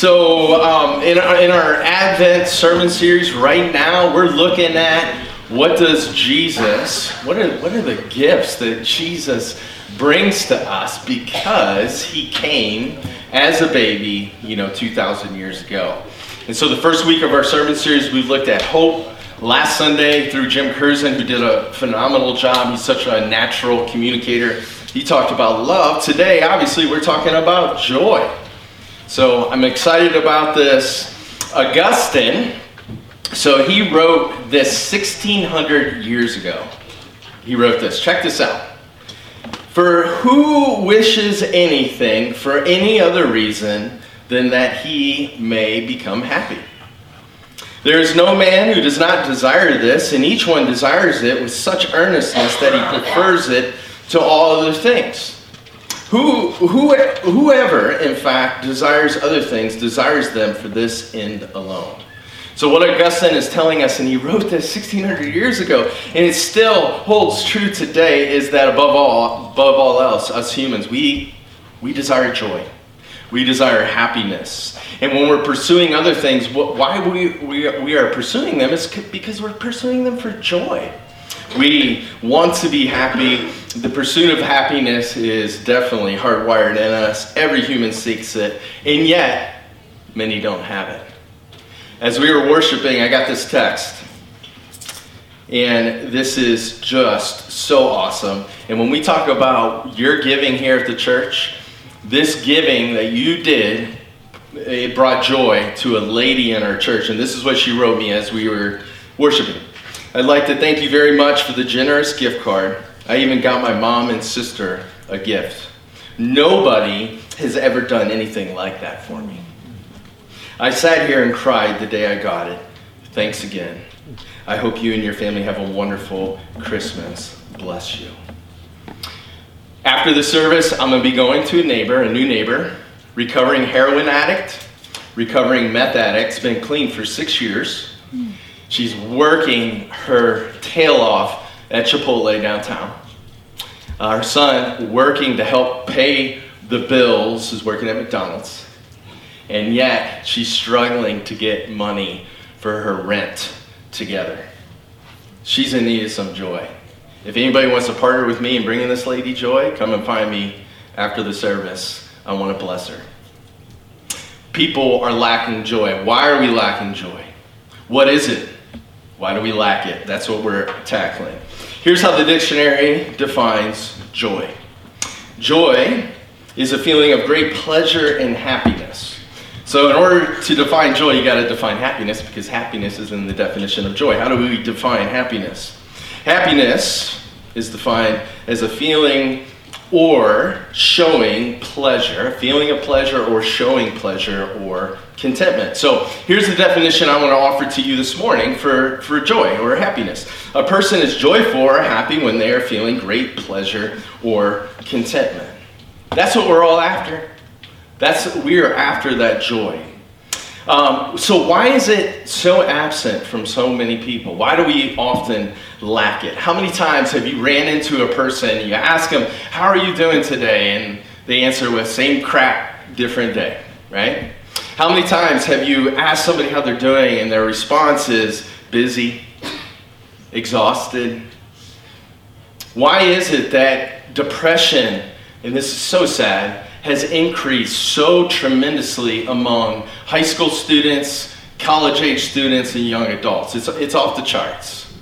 So, um, in, our, in our Advent sermon series right now, we're looking at what does Jesus, what are, what are the gifts that Jesus brings to us because he came as a baby, you know, 2,000 years ago. And so, the first week of our sermon series, we've looked at hope. Last Sunday, through Jim Curzon, who did a phenomenal job, he's such a natural communicator. He talked about love. Today, obviously, we're talking about joy. So I'm excited about this. Augustine, so he wrote this 1600 years ago. He wrote this. Check this out. For who wishes anything for any other reason than that he may become happy? There is no man who does not desire this, and each one desires it with such earnestness that he prefers it to all other things. Who, who, whoever, in fact, desires other things, desires them for this end alone. So, what Augustine is telling us, and he wrote this 1600 years ago, and it still holds true today, is that above all, above all else, us humans, we, we desire joy. We desire happiness. And when we're pursuing other things, why we, we, we are pursuing them is because we're pursuing them for joy. We want to be happy. The pursuit of happiness is definitely hardwired in us. Every human seeks it, and yet many don't have it. As we were worshiping, I got this text. And this is just so awesome. And when we talk about your giving here at the church, this giving that you did, it brought joy to a lady in our church. And this is what she wrote me as we were worshiping. I'd like to thank you very much for the generous gift card. I even got my mom and sister a gift. Nobody has ever done anything like that for me. I sat here and cried the day I got it. Thanks again. I hope you and your family have a wonderful Christmas. Bless you. After the service, I'm going to be going to a neighbor, a new neighbor, recovering heroin addict, recovering meth addict, been clean for six years. She's working her tail off at Chipotle downtown. Her son working to help pay the bills is working at McDonald's. And yet she's struggling to get money for her rent together. She's in need of some joy. If anybody wants to partner with me in bringing this lady joy, come and find me after the service. I want to bless her. People are lacking joy. Why are we lacking joy? What is it? Why do we lack it? That's what we're tackling. Here's how the dictionary defines joy joy is a feeling of great pleasure and happiness. So, in order to define joy, you got to define happiness because happiness is in the definition of joy. How do we define happiness? Happiness is defined as a feeling or showing pleasure, feeling of pleasure or showing pleasure or contentment. So here's the definition I want to offer to you this morning for, for joy or happiness. A person is joyful or happy when they are feeling great pleasure or contentment. That's what we're all after. That's we are after that joy. Um, so why is it so absent from so many people? Why do we often lack it? How many times have you ran into a person, you ask them, how are you doing today? And they answer with, same crap, different day, right? How many times have you asked somebody how they're doing and their response is busy, exhausted? Why is it that depression, and this is so sad, has increased so tremendously among high school students, college age students, and young adults? It's, it's off the charts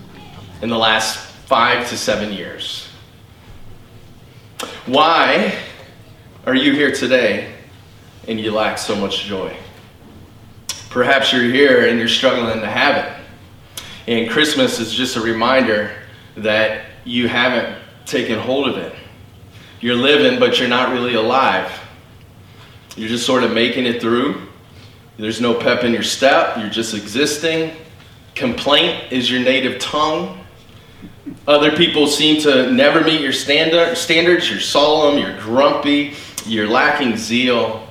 in the last five to seven years. Why are you here today and you lack so much joy? Perhaps you're here and you're struggling to have it. And Christmas is just a reminder that you haven't taken hold of it. You're living, but you're not really alive. You're just sort of making it through. There's no pep in your step. You're just existing. Complaint is your native tongue. Other people seem to never meet your standard, standards. You're solemn, you're grumpy, you're lacking zeal.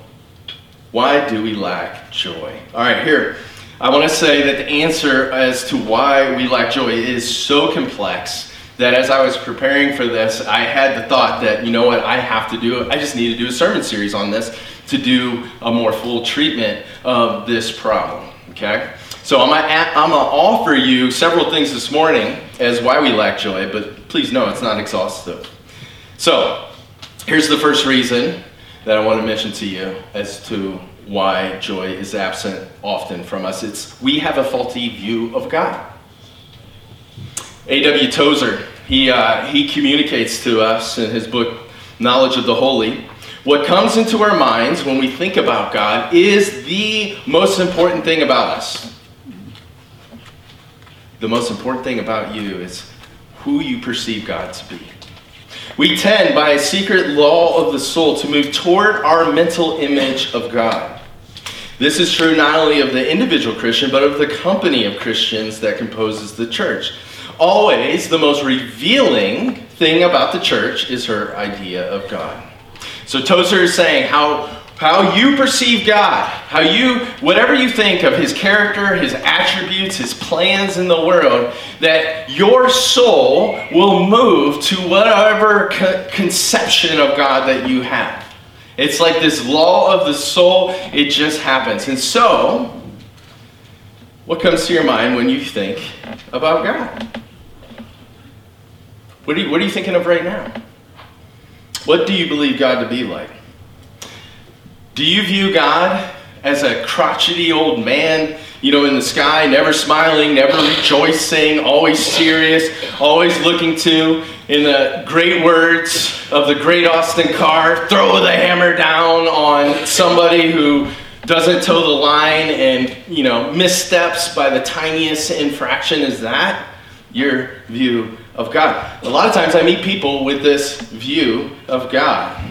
Why do we lack joy? All right, here. I want to say that the answer as to why we lack joy is so complex that as I was preparing for this, I had the thought that, you know what, I have to do, I just need to do a sermon series on this to do a more full treatment of this problem. Okay? So I'm gonna, offer you several things this morning as why we lack joy, but please know it's not exhaustive. So here's the first reason that I want to mention to you as to why joy is absent often from us. It's we have a faulty view of God. A.W. Tozer, he, uh, he communicates to us in his book, Knowledge of the Holy. What comes into our minds when we think about God is the most important thing about us. The most important thing about you is who you perceive God to be. We tend, by a secret law of the soul, to move toward our mental image of God. This is true not only of the individual Christian, but of the company of Christians that composes the church. Always, the most revealing thing about the church is her idea of God. So Tozer is saying how how you perceive God, how you, whatever you think of his character, his attributes, his plans in the world, that your soul will move to whatever co- conception of God that you have. It's like this law of the soul, it just happens. And so, what comes to your mind when you think about God? What are you, what are you thinking of right now? What do you believe God to be like? Do you view God as a crotchety old man, you know, in the sky, never smiling, never rejoicing, always serious, always looking to, in the great words of the great Austin Carr, throw the hammer down on somebody who doesn't toe the line and, you know, missteps by the tiniest infraction? Is that your view of God? A lot of times I meet people with this view of God.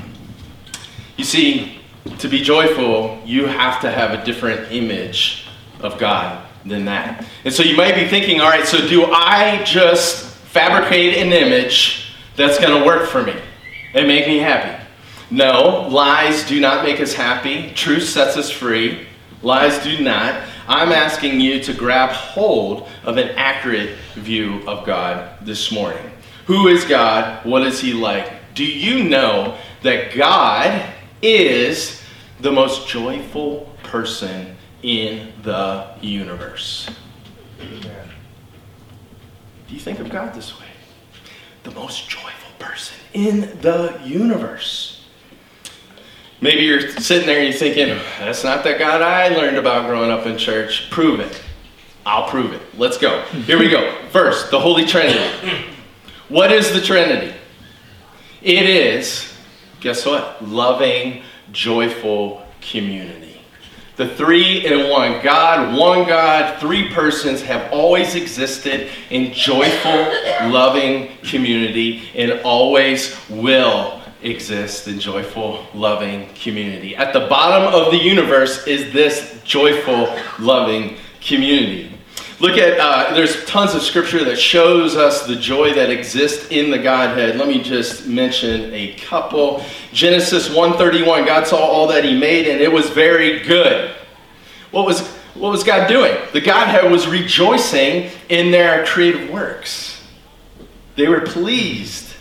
You see, to be joyful, you have to have a different image of God than that. And so you might be thinking, all right, so do I just fabricate an image that's going to work for me and make me happy? No, lies do not make us happy. Truth sets us free. Lies do not. I'm asking you to grab hold of an accurate view of God this morning. Who is God? What is He like? Do you know that God is the most joyful person in the universe. Do you think of God this way? The most joyful person in the universe. Maybe you're sitting there and you're thinking, that's not the God I learned about growing up in church. Prove it. I'll prove it. Let's go. Here we go. First, the Holy Trinity. What is the Trinity? It is, guess what? Loving, joyful community. The three in one God, one God, three persons have always existed in joyful, loving community and always will exist in joyful, loving community. At the bottom of the universe is this joyful, loving community. Look at, uh, there's tons of scripture that shows us the joy that exists in the Godhead. Let me just mention a couple. Genesis 1:31, God saw all that he made and it was very good. What was, what was God doing? The Godhead was rejoicing in their creative works. They were pleased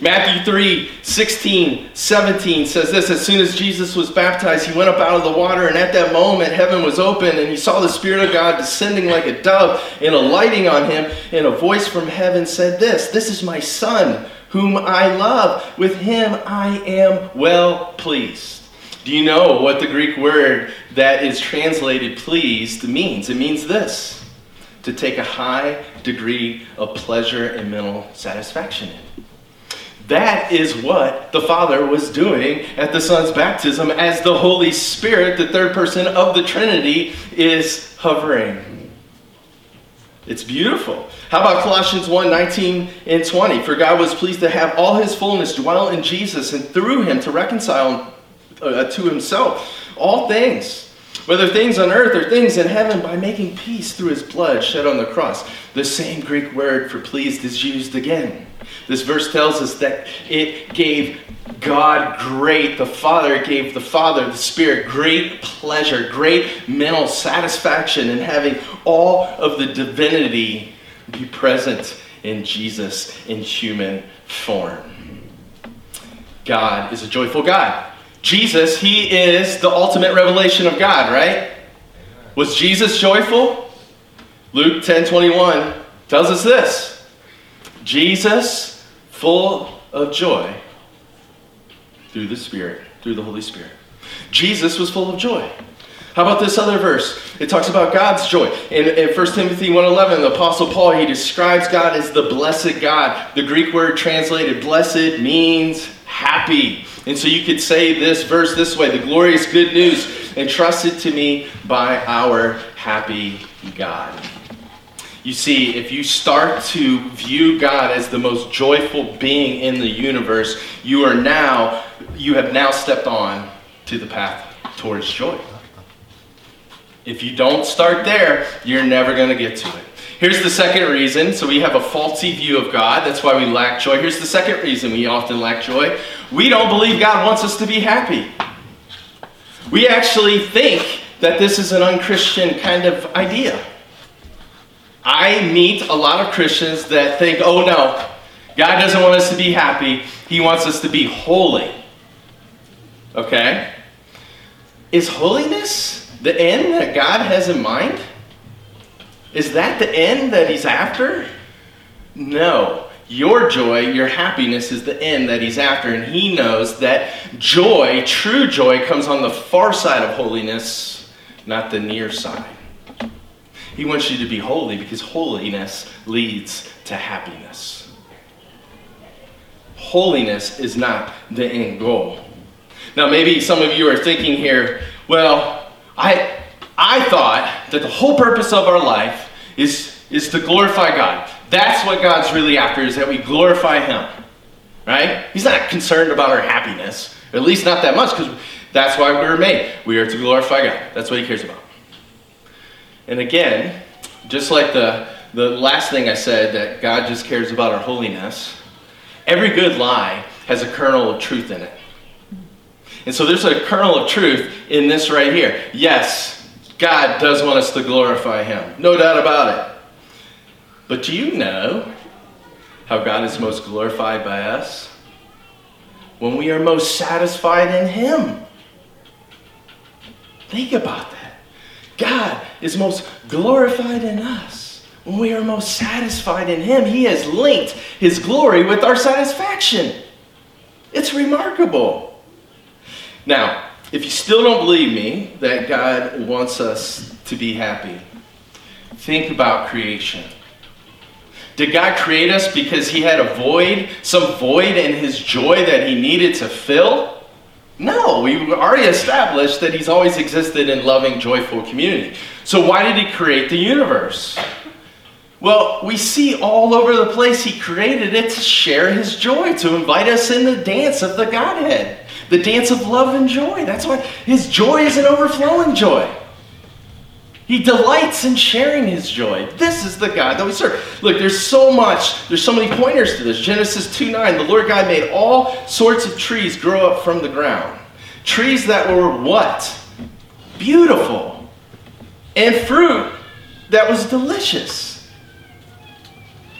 Matthew 3 16, 17 says this As soon as Jesus was baptized, he went up out of the water, and at that moment, heaven was open, and he saw the Spirit of God descending like a dove and alighting on him. And a voice from heaven said, This, this is my Son, whom I love. With him I am well pleased. Do you know what the Greek word that is translated pleased means? It means this to take a high degree of pleasure and mental satisfaction in. That is what the Father was doing at the Son's baptism as the Holy Spirit, the third person of the Trinity, is hovering. It's beautiful. How about Colossians 1 19 and 20? For God was pleased to have all his fullness dwell in Jesus and through him to reconcile uh, to himself all things, whether things on earth or things in heaven, by making peace through his blood shed on the cross. The same Greek word for pleased is used again. This verse tells us that it gave God great, the Father gave the Father, the Spirit, great pleasure, great mental satisfaction in having all of the divinity be present in Jesus in human form. God is a joyful God. Jesus, he is the ultimate revelation of God, right? Was Jesus joyful? Luke 10 21 tells us this Jesus, full of joy through the Spirit, through the Holy Spirit. Jesus was full of joy. How about this other verse? It talks about God's joy. In, in 1 Timothy 1.11, the Apostle Paul, he describes God as the blessed God. The Greek word translated blessed means happy. And so you could say this verse this way, the glorious good news entrusted to me by our happy God. You see, if you start to view God as the most joyful being in the universe, you are now, you have now stepped on to the path towards joy. If you don't start there, you're never going to get to it. Here's the second reason. So we have a faulty view of God. That's why we lack joy. Here's the second reason we often lack joy. We don't believe God wants us to be happy. We actually think that this is an unchristian kind of idea. I meet a lot of Christians that think, oh no, God doesn't want us to be happy, He wants us to be holy. Okay? Is holiness the end that God has in mind? Is that the end that He's after? No. Your joy, your happiness is the end that He's after, and He knows that joy, true joy, comes on the far side of holiness, not the near side. He wants you to be holy because holiness leads to happiness. Holiness is not the end goal. Now, maybe some of you are thinking here, well, I, I thought that the whole purpose of our life is, is to glorify God. That's what God's really after, is that we glorify Him. Right? He's not concerned about our happiness, at least not that much, because that's why we were made. We are to glorify God. That's what He cares about. And again, just like the, the last thing I said, that God just cares about our holiness, every good lie has a kernel of truth in it. And so there's a kernel of truth in this right here. Yes, God does want us to glorify Him. No doubt about it. But do you know how God is most glorified by us? When we are most satisfied in Him. Think about that. God is most glorified in us. When we are most satisfied in Him, He has linked His glory with our satisfaction. It's remarkable. Now, if you still don't believe me that God wants us to be happy, think about creation. Did God create us because he had a void, some void in his joy that he needed to fill? No, we already established that he's always existed in loving, joyful community. So why did he create the universe? Well, we see all over the place he created it to share his joy, to invite us in the dance of the Godhead the dance of love and joy. That's why his joy is an overflowing joy. He delights in sharing his joy. This is the God that we serve. Look, there's so much, there's so many pointers to this. Genesis 2 9, the Lord God made all sorts of trees grow up from the ground. Trees that were what? Beautiful. And fruit that was delicious.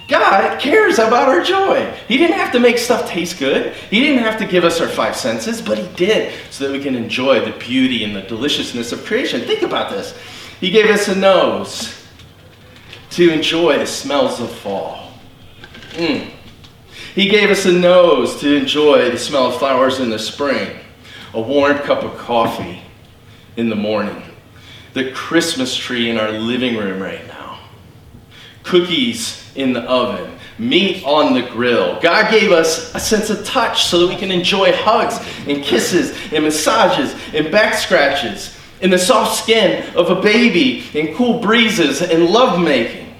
God cares about our joy. He didn't have to make stuff taste good. He didn't have to give us our five senses, but He did so that we can enjoy the beauty and the deliciousness of creation. Think about this. He gave us a nose to enjoy the smells of fall. Mm. He gave us a nose to enjoy the smell of flowers in the spring, a warm cup of coffee in the morning, the Christmas tree in our living room right now, cookies in the oven, meat on the grill. God gave us a sense of touch so that we can enjoy hugs and kisses and massages and back scratches and the soft skin of a baby and cool breezes and lovemaking.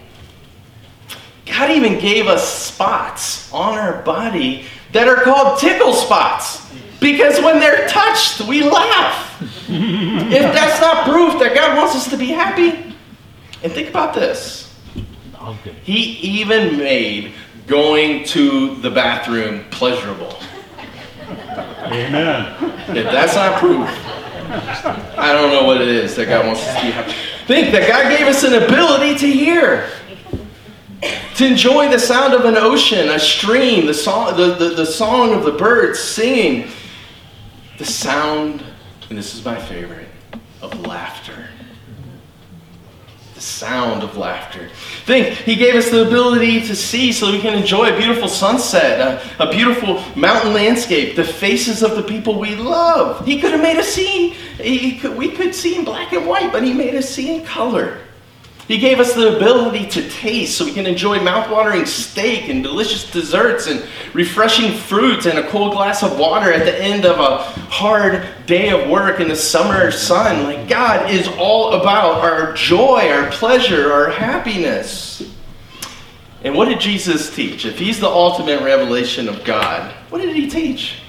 God even gave us spots on our body that are called tickle spots because when they're touched, we laugh. if that's not proof that God wants us to be happy, and think about this he even made going to the bathroom pleasurable. Amen. If that's not proof, I don't know what it is that God wants us to be. Think that God gave us an ability to hear, to enjoy the sound of an ocean, a stream, the song, the, the, the song of the birds singing. the sound, and this is my favorite, of laughter. Sound of laughter. Think, he gave us the ability to see so we can enjoy a beautiful sunset, a, a beautiful mountain landscape, the faces of the people we love. He could have made us see, could, we could see in black and white, but he made us see in color. He gave us the ability to taste so we can enjoy mouth-watering steak and delicious desserts and refreshing fruits and a cold glass of water at the end of a hard day of work in the summer sun. Like God is all about our joy, our pleasure, our happiness. And what did Jesus teach? If he's the ultimate revelation of God, what did he teach?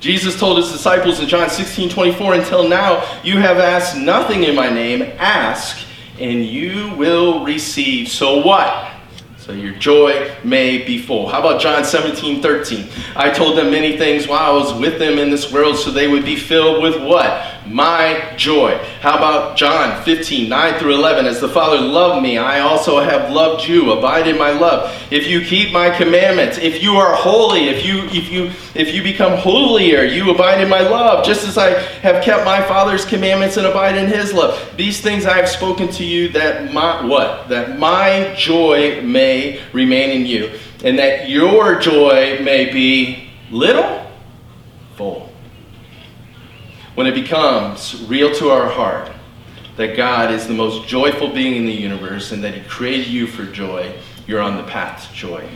Jesus told his disciples in John 16, 24, until now you have asked nothing in my name, ask and you will receive. So what? So your joy may be full. How about John 17, 13? I told them many things while I was with them in this world so they would be filled with what? My joy. How about John 15, 9 through 11? As the Father loved me, I also have loved you. Abide in my love. If you keep my commandments, if you are holy, if you if you if you become holier, you abide in my love, just as I have kept my Father's commandments and abide in his love. These things I have spoken to you that my what? That my joy may may remain in you, and that your joy may be little, full. When it becomes real to our heart that God is the most joyful being in the universe and that He created you for joy, you're on the path to joy.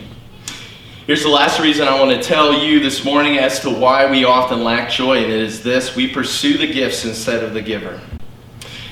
Here's the last reason I want to tell you this morning as to why we often lack joy, and it is this we pursue the gifts instead of the giver.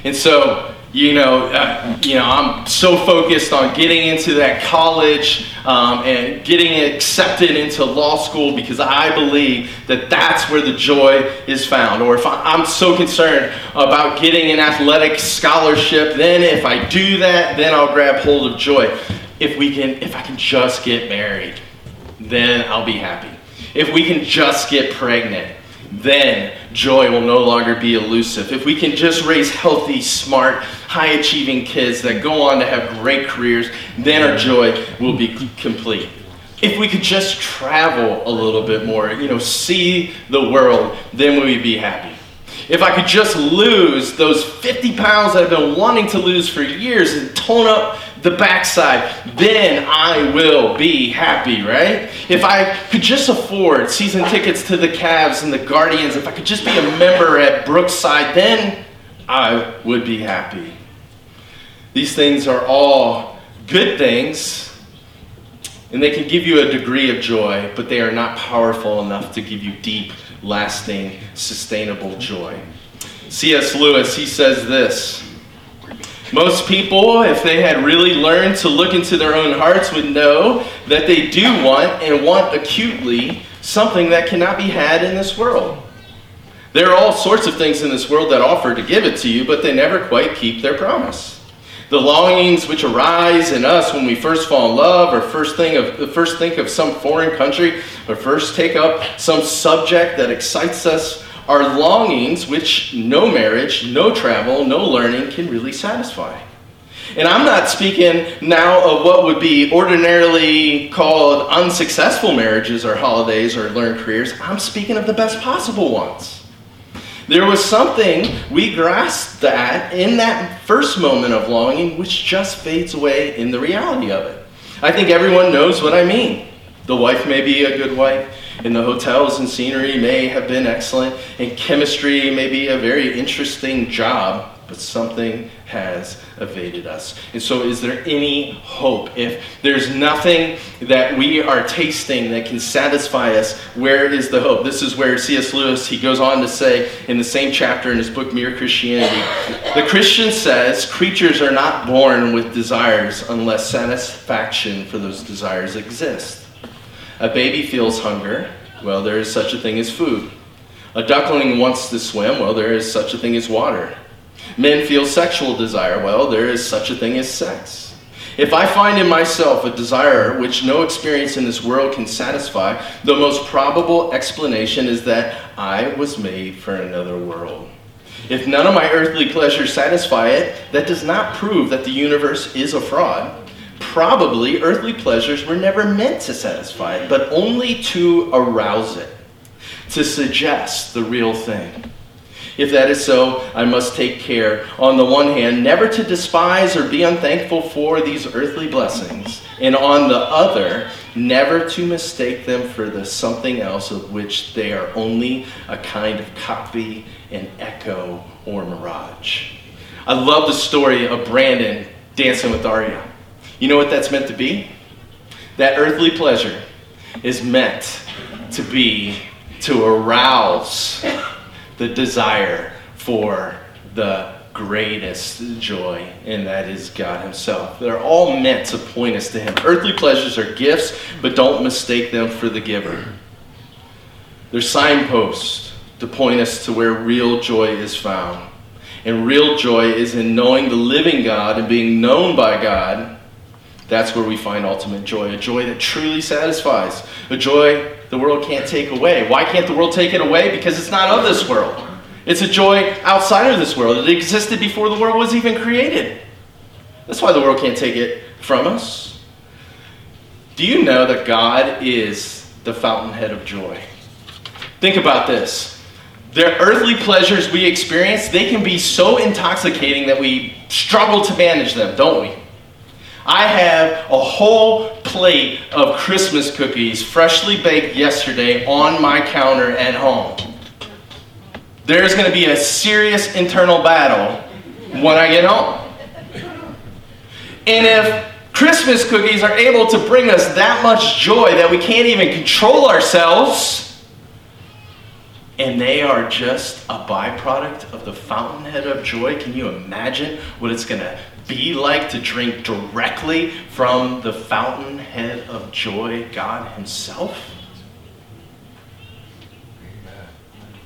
And so, you know, uh, you know, I'm so focused on getting into that college um, and getting accepted into law school because I believe that that's where the joy is found. Or if I'm so concerned about getting an athletic scholarship, then if I do that, then I'll grab hold of joy. If we can, if I can just get married, then I'll be happy. If we can just get pregnant, then joy will no longer be elusive. If we can just raise healthy, smart, high achieving kids that go on to have great careers, then our joy will be complete. If we could just travel a little bit more, you know, see the world, then we'd be happy. If I could just lose those 50 pounds I've been wanting to lose for years and tone up the backside, then I will be happy, right? If I could just afford season tickets to the Cavs and the Guardians, if I could just be a member at Brookside, then I would be happy. These things are all good things, and they can give you a degree of joy, but they are not powerful enough to give you deep, lasting, sustainable joy. C.S. Lewis, he says this. Most people, if they had really learned to look into their own hearts, would know that they do want and want acutely something that cannot be had in this world. There are all sorts of things in this world that offer to give it to you, but they never quite keep their promise. The longings which arise in us when we first fall in love, or first think of first think of some foreign country, or first take up some subject that excites us are longings which no marriage, no travel, no learning can really satisfy. And I'm not speaking now of what would be ordinarily called unsuccessful marriages or holidays or learned careers. I'm speaking of the best possible ones. There was something we grasped at in that first moment of longing which just fades away in the reality of it. I think everyone knows what I mean. The wife may be a good wife, and the hotels and scenery may have been excellent, and chemistry may be a very interesting job, but something has evaded us. And so, is there any hope? If there's nothing that we are tasting that can satisfy us, where is the hope? This is where C.S. Lewis he goes on to say in the same chapter in his book Mere Christianity, the Christian says creatures are not born with desires unless satisfaction for those desires exists. A baby feels hunger. Well, there is such a thing as food. A duckling wants to swim. Well, there is such a thing as water. Men feel sexual desire. Well, there is such a thing as sex. If I find in myself a desire which no experience in this world can satisfy, the most probable explanation is that I was made for another world. If none of my earthly pleasures satisfy it, that does not prove that the universe is a fraud probably earthly pleasures were never meant to satisfy it, but only to arouse it. to suggest the real thing. If that is so, I must take care, on the one hand, never to despise or be unthankful for these earthly blessings, and on the other, never to mistake them for the something else of which they are only a kind of copy, an echo, or mirage. I love the story of Brandon dancing with Arya. You know what that's meant to be? That earthly pleasure is meant to be to arouse the desire for the greatest joy, and that is God Himself. They're all meant to point us to Him. Earthly pleasures are gifts, but don't mistake them for the giver. They're signposts to point us to where real joy is found. And real joy is in knowing the living God and being known by God. That's where we find ultimate joy, a joy that truly satisfies, a joy the world can't take away. Why can't the world take it away? Because it's not of this world. It's a joy outside of this world. It existed before the world was even created. That's why the world can't take it from us. Do you know that God is the fountainhead of joy? Think about this. The earthly pleasures we experience, they can be so intoxicating that we struggle to manage them, don't we? I have a whole plate of Christmas cookies, freshly baked yesterday, on my counter at home. There's going to be a serious internal battle when I get home. And if Christmas cookies are able to bring us that much joy that we can't even control ourselves, and they are just a byproduct of the fountainhead of joy, can you imagine what it's going to be like to drink directly from the fountainhead of joy, God Himself?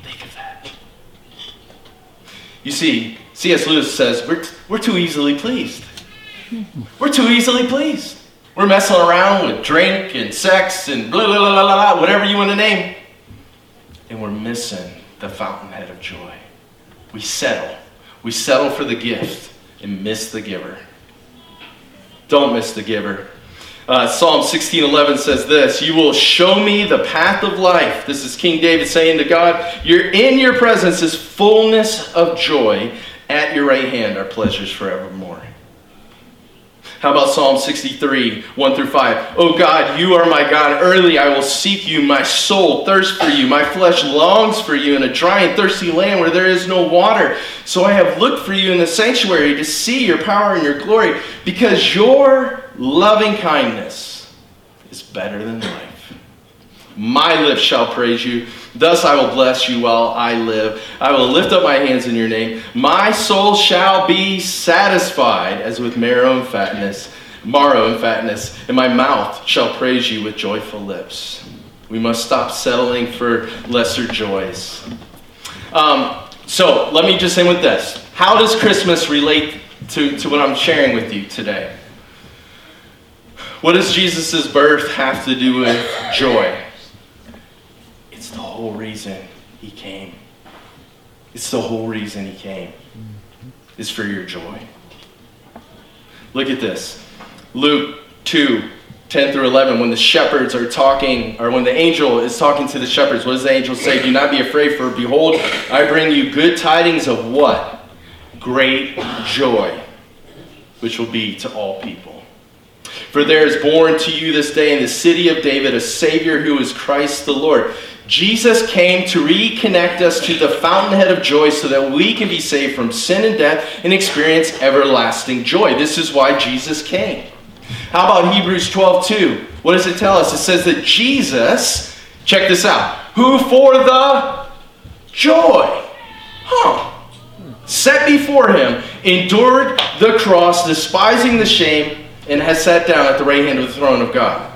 Think of that. You see, C.S. Lewis says we're, t- we're too easily pleased. We're too easily pleased. We're messing around with drink and sex and blah, blah, blah, blah, blah, whatever you want to name. And we're missing the fountainhead of joy. We settle. We settle for the gift and miss the giver. Don't miss the giver. Uh, Psalm 16:11 says this, "You will show me the path of life." This is King David saying to God, "You're in your presence is fullness of joy. At your right hand are pleasures forevermore." How about Psalm 63, 1 through 5? Oh God, you are my God. Early I will seek you. My soul thirsts for you. My flesh longs for you in a dry and thirsty land where there is no water. So I have looked for you in the sanctuary to see your power and your glory, because your loving kindness is better than life. My lips shall praise you. Thus I will bless you while I live. I will lift up my hands in your name. My soul shall be satisfied as with marrow and fatness, marrow and fatness, and my mouth shall praise you with joyful lips. We must stop settling for lesser joys. Um, so let me just end with this. How does Christmas relate to, to what I'm sharing with you today? What does Jesus' birth have to do with joy? Reason he came. It's the whole reason he came. It's for your joy. Look at this. Luke 2, 10 through 11, when the shepherds are talking, or when the angel is talking to the shepherds, what does the angel say? Do not be afraid, for behold, I bring you good tidings of what? Great joy, which will be to all people. For there is born to you this day in the city of David a Savior who is Christ the Lord. Jesus came to reconnect us to the fountainhead of joy so that we can be saved from sin and death and experience everlasting joy. This is why Jesus came. How about Hebrews 12 2? What does it tell us? It says that Jesus, check this out, who for the joy, huh, set before him, endured the cross, despising the shame, and has sat down at the right hand of the throne of God.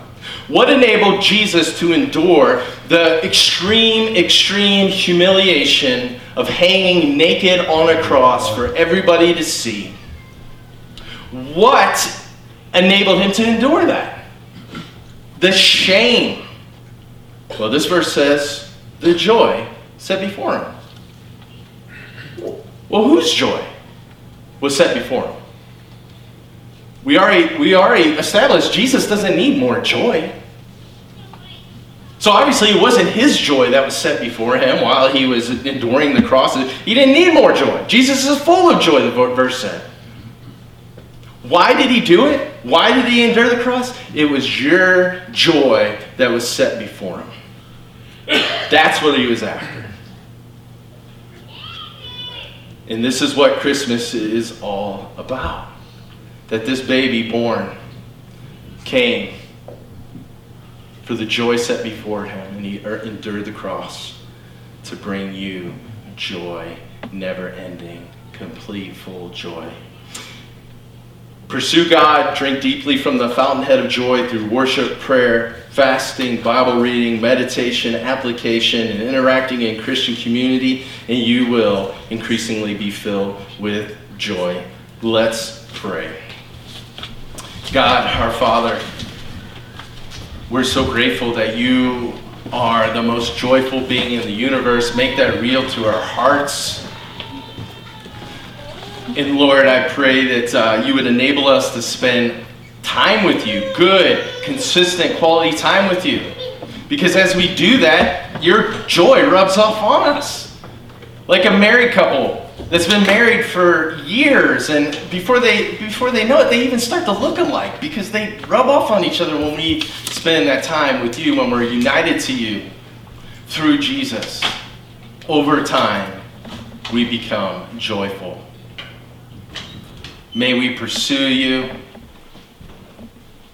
What enabled Jesus to endure the extreme, extreme humiliation of hanging naked on a cross for everybody to see? What enabled him to endure that? The shame. Well, this verse says the joy set before him. Well, whose joy was set before him? We already, we already established Jesus doesn't need more joy. So obviously, it wasn't his joy that was set before him while he was enduring the cross. He didn't need more joy. Jesus is full of joy, the verse said. Why did he do it? Why did he endure the cross? It was your joy that was set before him. That's what he was after. And this is what Christmas is all about. That this baby born came for the joy set before him, and he er, endured the cross to bring you joy, never ending, complete, full joy. Pursue God, drink deeply from the fountainhead of joy through worship, prayer, fasting, Bible reading, meditation, application, and interacting in Christian community, and you will increasingly be filled with joy. Let's pray. God, our Father, we're so grateful that you are the most joyful being in the universe. Make that real to our hearts. And Lord, I pray that uh, you would enable us to spend time with you, good, consistent, quality time with you. Because as we do that, your joy rubs off on us. Like a married couple that's been married for years, and before they before they know it, they even start to look alike because they rub off on each other when we spend that time with you, when we're united to you through Jesus. Over time, we become joyful. May we pursue you.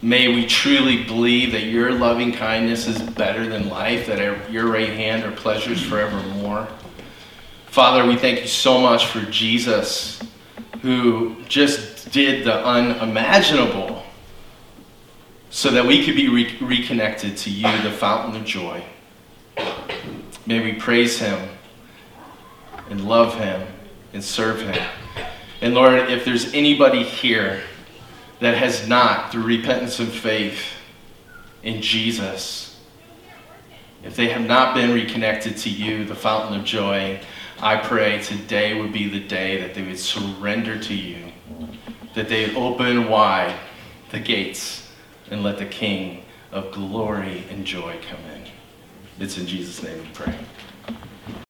May we truly believe that your loving kindness is better than life, that your right hand are pleasures forevermore. Father, we thank you so much for Jesus, who just did the unimaginable so that we could be re- reconnected to you, the fountain of joy. May we praise him and love him and serve him. And Lord, if there's anybody here that has not, through repentance and faith in Jesus, if they have not been reconnected to you, the fountain of joy, I pray today would be the day that they would surrender to you, that they would open wide the gates and let the King of glory and joy come in. It's in Jesus' name we pray.